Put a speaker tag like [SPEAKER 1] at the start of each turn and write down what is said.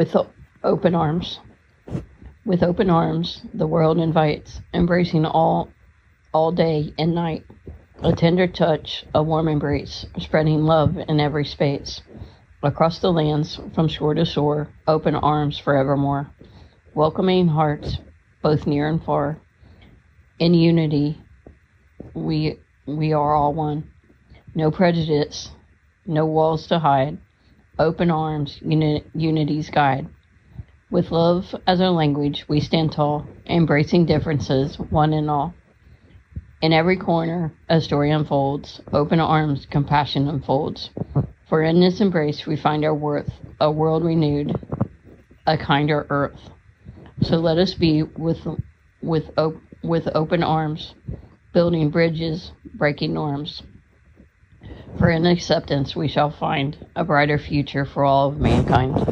[SPEAKER 1] with open arms. With open arms, the world invites, embracing all, all day and night. A tender touch, a warm embrace, spreading love in every space. Across the lands, from shore to shore, open arms forevermore. Welcoming hearts, both near and far. In unity, we we are all one. No prejudice, no walls to hide. Open arms, uni- unity's guide. With love as our language, we stand tall, embracing differences, one and all. In every corner, a story unfolds. Open arms, compassion unfolds. For in this embrace, we find our worth, a world renewed, a kinder earth. So let us be with with op- with open arms, building bridges, breaking norms. For in acceptance, we shall find a brighter future for all of mankind.